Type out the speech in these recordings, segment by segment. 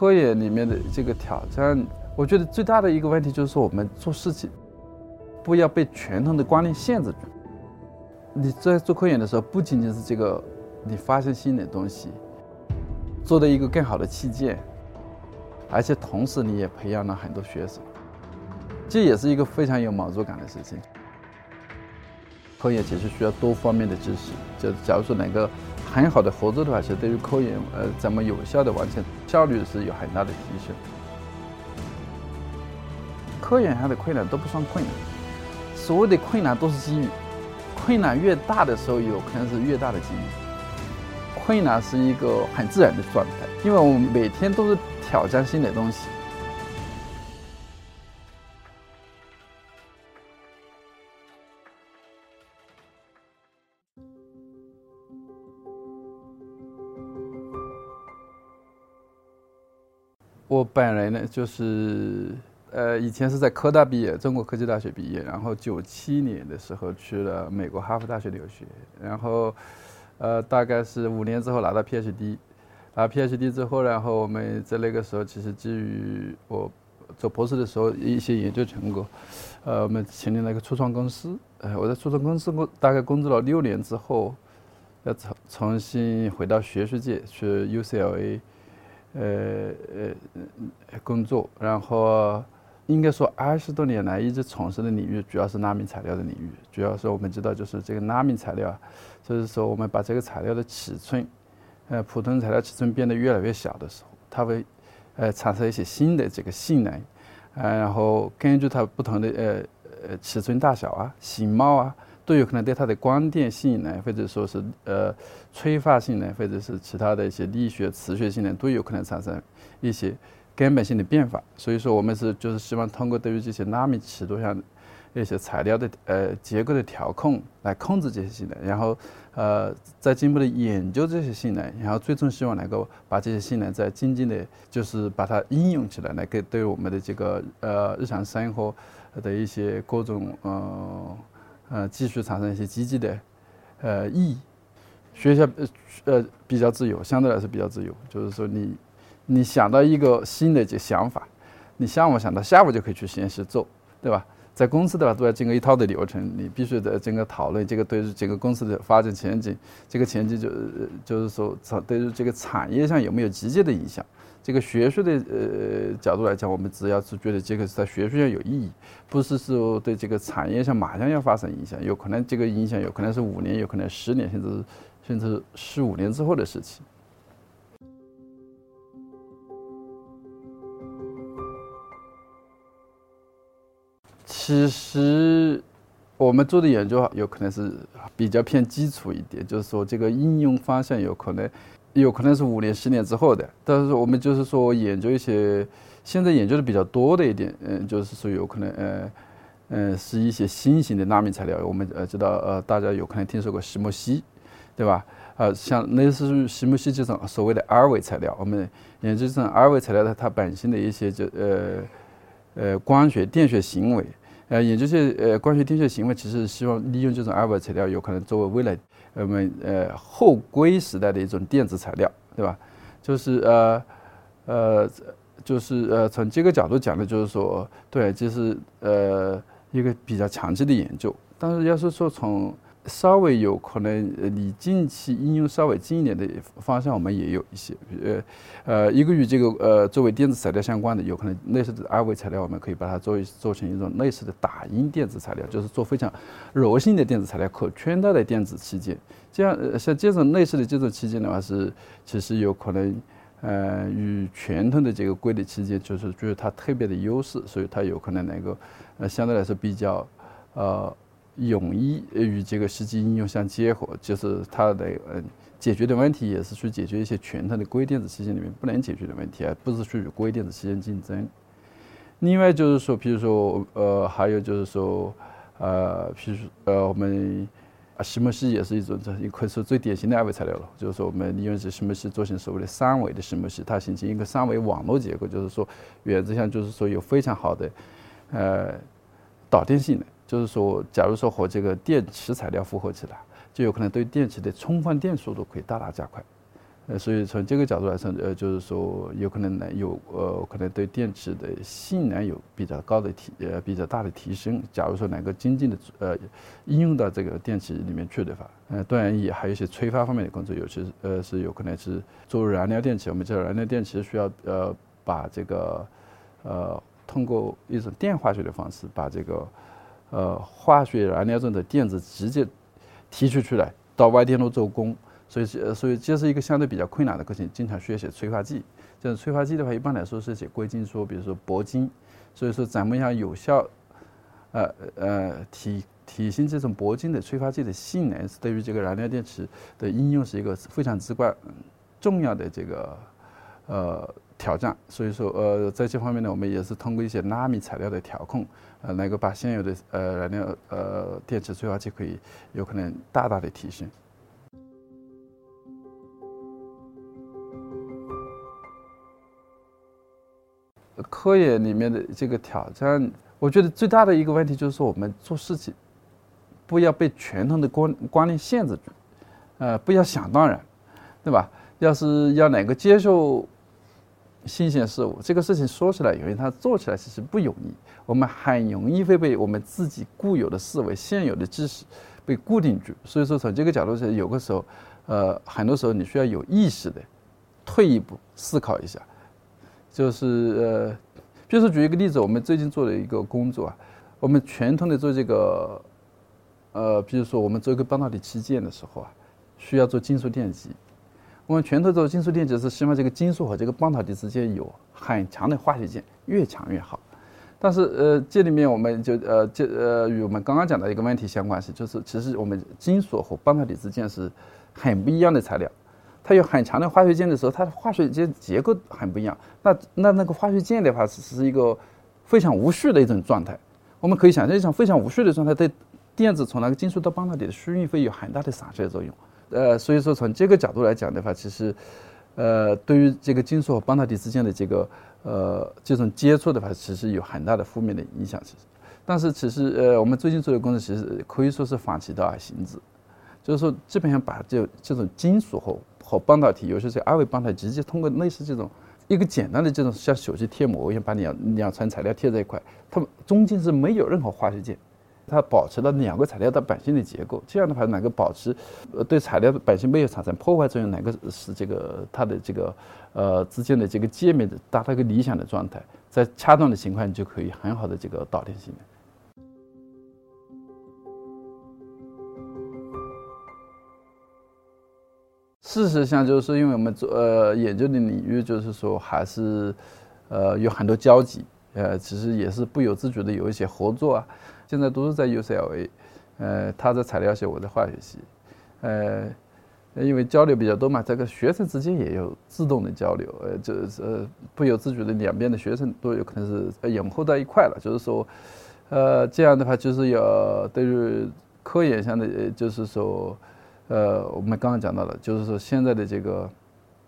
科研里面的这个挑战，我觉得最大的一个问题就是说，我们做事情不要被传统的观念限制住。你在做科研的时候，不仅仅是这个你发现新的东西，做的一个更好的器件，而且同时你也培养了很多学生，这也是一个非常有满足感的事情。科研其实需要多方面的知识，就假如说能够很好的合作的话，其实对于科研呃怎么有效的完成，效率是有很大的提升。科研上的困难都不算困难，所谓的困难都是机遇，困难越大的时候，有可能是越大的机遇。困难是一个很自然的状态，因为我们每天都是挑战新的东西。我本人呢，就是呃，以前是在科大毕业，中国科技大学毕业，然后九七年的时候去了美国哈佛大学留学，然后呃，大概是五年之后拿到 PhD，拿 PhD 之后，然后我们在那个时候其实基于我做博士的时候一些研究成果，呃，我们成立了一个初创公司，呃，我在初创公司工大概工作了六年之后，要重重新回到学术界去 UCLA。呃呃，工作，然后应该说二十多年来一直从事的领域主要是纳米材料的领域。主要是我们知道，就是这个纳米材料啊，就是说我们把这个材料的尺寸，呃，普通材料尺寸变得越来越小的时候，它会呃产生一些新的这个性能，呃，然后根据它不同的呃呃尺寸大小啊、形貌啊。都有可能对它的光电性能，或者说是呃催化性能，或者是其他的一些力学、磁学性能，都有可能产生一些根本性的变化。所以说，我们是就是希望通过对于这些纳米尺度上一些材料的呃结构的调控来控制这些性能，然后呃再进一步的研究这些性能，然后最终希望能够把这些性能再精进的，就是把它应用起来，来给对我们的这个呃日常生活的一些各种呃。呃，继续产生一些积极的，呃，意义。学校呃呃比较自由，相对来说比较自由。就是说，你你想到一个新的这想法，你上午想到，下午就可以去实验室做，对吧？在公司的话，都要经过一套的流程，你必须得经过讨论，这个对于整个公司的发展前景，这个前景就就是说，对于这个产业上有没有直接的影响。这个学术的呃角度来讲，我们只要是觉得这个是在学术上有意义，不是说对这个产业上马上要发生影响，有可能这个影响有可能是五年，有可能十年，甚至甚至十五年之后的事情。其实我们做的研究有可能是比较偏基础一点，就是说这个应用方向有可能。有可能是五年、十年之后的，但是我们就是说研究一些现在研究的比较多的一点，嗯，就是说有可能，呃，嗯，是一些新型的纳米材料。我们呃知道，呃，大家有可能听说过石墨烯，对吧？呃，像类似于石墨烯这种所谓的二维材料，我们研究这种二维材料的它本身的一些就呃呃光学、电学行为，呃，研究这些呃光学、电学行为，其实希望利用这种二维材料，有可能作为未来。我们呃后硅时代的一种电子材料，对吧？就是呃呃，就是呃从这个角度讲呢，就是说，对，就是呃一个比较长期的研究。但是要是说从稍微有可能呃离近期应用稍微近一点的方向，我们也有一些，呃，呃，一个与这个呃作为电子材料相关的，有可能类似的二维材料，我们可以把它做做成一种类似的打印电子材料，就是做非常柔性的电子材料，可穿戴的电子器件。这样像这种类似的这种器件的话，是其实有可能呃与传统的这个硅的器件，就是具有它特别的优势，所以它有可能能够呃相对来说比较呃。容易与这个实际应用相结合，就是它的嗯解决的问题也是去解决一些传统的硅电子器件里面不能解决的问题，而不是去与硅电子器件竞争。另外就是说，比如说呃，还有就是说呃，譬如呃，我们啊石墨烯也是一种，这可以说最典型的二维材料了。就是说，我们利用这石墨烯做成所谓的三维的石墨烯，它形成一个三维网络结构，就是说原则上就是说有非常好的呃导电性能。就是说，假如说和这个电池材料复合起来，就有可能对电池的充放电速度可以大大加快。呃，所以从这个角度来说，呃，就是说有可能呢有呃，可能对电池的性能有比较高的提呃比较大的提升。假如说能够精进的呃应用到这个电池里面去的话，呃，当然也还有一些催发方面的工作，有些呃是有可能是作为燃料电池。我们知道燃料电池需要呃把这个呃通过一种电化学的方式把这个呃化学燃料中的电子直接提取出来到外电路做功。所以，所以这是一个相对比较困难的过程，经常需要写催化剂。这种催化剂的话，一般来说是写硅金属，比如说铂金。所以说，咱们要有效，呃呃，体体现这种铂金的催化剂的性能，是对于这个燃料电池的应用是一个非常至关重要的这个呃挑战。所以说，呃，在这方面呢，我们也是通过一些纳米材料的调控，呃，能够把现有的呃燃料呃电池催化剂可以有可能大大的提升。科研里面的这个挑战，我觉得最大的一个问题就是说，我们做事情不要被传统的观观念限制住，呃，不要想当然，对吧？要是要能够接受新鲜事物，这个事情说起来容易，它做起来其实不容易。我们很容易会被我们自己固有的思维、现有的知识被固定住。所以说，从这个角度上，有个时候，呃，很多时候你需要有意识的退一步思考一下。就是呃，比如说举一个例子，我们最近做的一个工作啊，我们传统的做这个，呃，比如说我们做一个半导体器件的时候啊，需要做金属电极。我们拳头做金属电极是希望这个金属和这个半导体之间有很强的化学键，越强越好。但是呃，这里面我们就呃，这呃与我们刚刚讲的一个问题相关系，就是其实我们金属和半导体之间是很不一样的材料。它有很强的化学键的时候，它的化学键结构很不一样。那那那个化学键的话，是是一个非常无序的一种状态。我们可以想象一种非常无序的状态，对电子从那个金属到半导体的输运会有很大的散射作用。呃，所以说从这个角度来讲的话，其实，呃，对于这个金属和半导体之间的这个呃这种接触的话，其实有很大的负面的影响。其实，但是其实呃，我们最近做的工作其实可以说是反其道而行之，就是说基本上把这这种金属和和半导体，尤其是二维半导体，直接通过类似这种一个简单的这种像手机贴膜一样，把两两层材料贴在一块，它们中间是没有任何化学键，它保持了两个材料的本身的结构。这样的话，哪个保持呃对材料的本身没有产生破坏作用，哪个使这个它的这个呃之间的这个界面的达到一个理想的状态，在恰当的情况就可以很好的这个导电性能。事实上，就是，因为我们做呃研究的领域，就是说还是呃有很多交集，呃，其实也是不由自主的有一些合作啊。现在都是在 UCLA，呃，他在材料系，我在化学系，呃，因为交流比较多嘛，这个学生之间也有自动的交流，呃，就是呃不由自主的两边的学生都有可能是融合到一块了。就是说，呃，这样的话，就是要对于科研上的，就是说。呃，我们刚刚讲到了，就是说现在的这个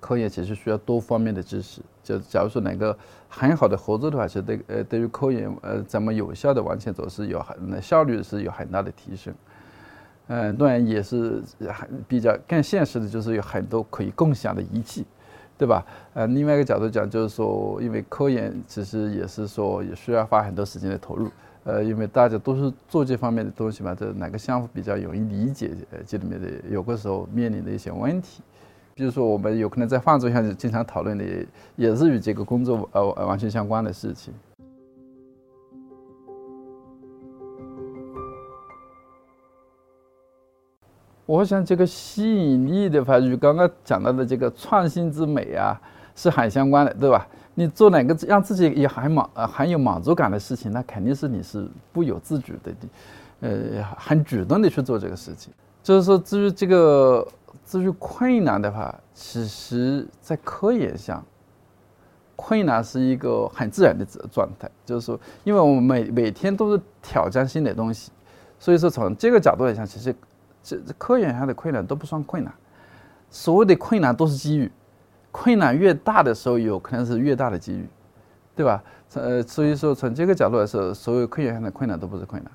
科研其实需要多方面的知识。就假如说能够很好的合作的话，其实对呃对于科研呃怎么有效的往前走是有很效率是有很大的提升。嗯，当然也是很比较更现实的，就是有很多可以共享的仪器，对吧？呃，另外一个角度讲，就是说因为科研其实也是说也需要花很多时间的投入。呃，因为大家都是做这方面的东西嘛，这哪个项目比较容易理解？呃，这里面的有个时候面临的一些问题，比如说我们有可能在饭桌上经常讨论的，也是与这个工作呃完全相关的事情。我想这个吸引力的话，与刚刚讲到的这个创新之美啊，是很相关的，对吧？你做哪个让自己也很满很有满足感的事情，那肯定是你是不由自主的，呃，很主动的去做这个事情。就是说，至于这个至于困难的话，其实在科研上，困难是一个很自然的状态。就是说，因为我们每每天都是挑战新的东西，所以说从这个角度来讲，其实这科研上的困难都不算困难，所谓的困难都是机遇。困难越大的时候，有可能是越大的机遇，对吧？呃，所以说从这个角度来说，所有科研上的困难都不是困难。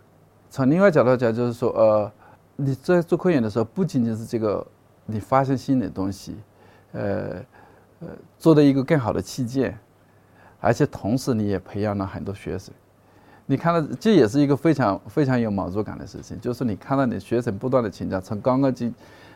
从另外角度来讲，就是说，呃，你在做科研的时候，不仅仅是这个你发现新的东西，呃呃做的一个更好的器件，而且同时你也培养了很多学生。你看到这也是一个非常非常有满足感的事情，就是你看到你学生不断的成长，从刚刚进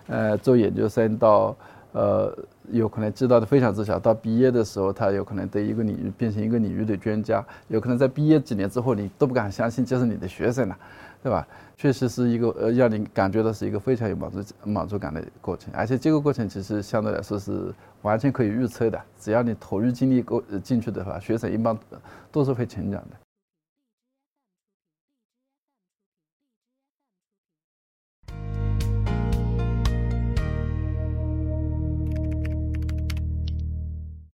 呃做研究生到呃有可能知道的非常之少，到毕业的时候他有可能对一个领域变成一个领域的专家，有可能在毕业几年之后你都不敢相信这是你的学生了，对吧？确实是一个呃让你感觉到是一个非常有满足满足感的过程，而且这个过程其实相对来说是完全可以预测的，只要你投入精力够进去的话，学生一般都是会成长的。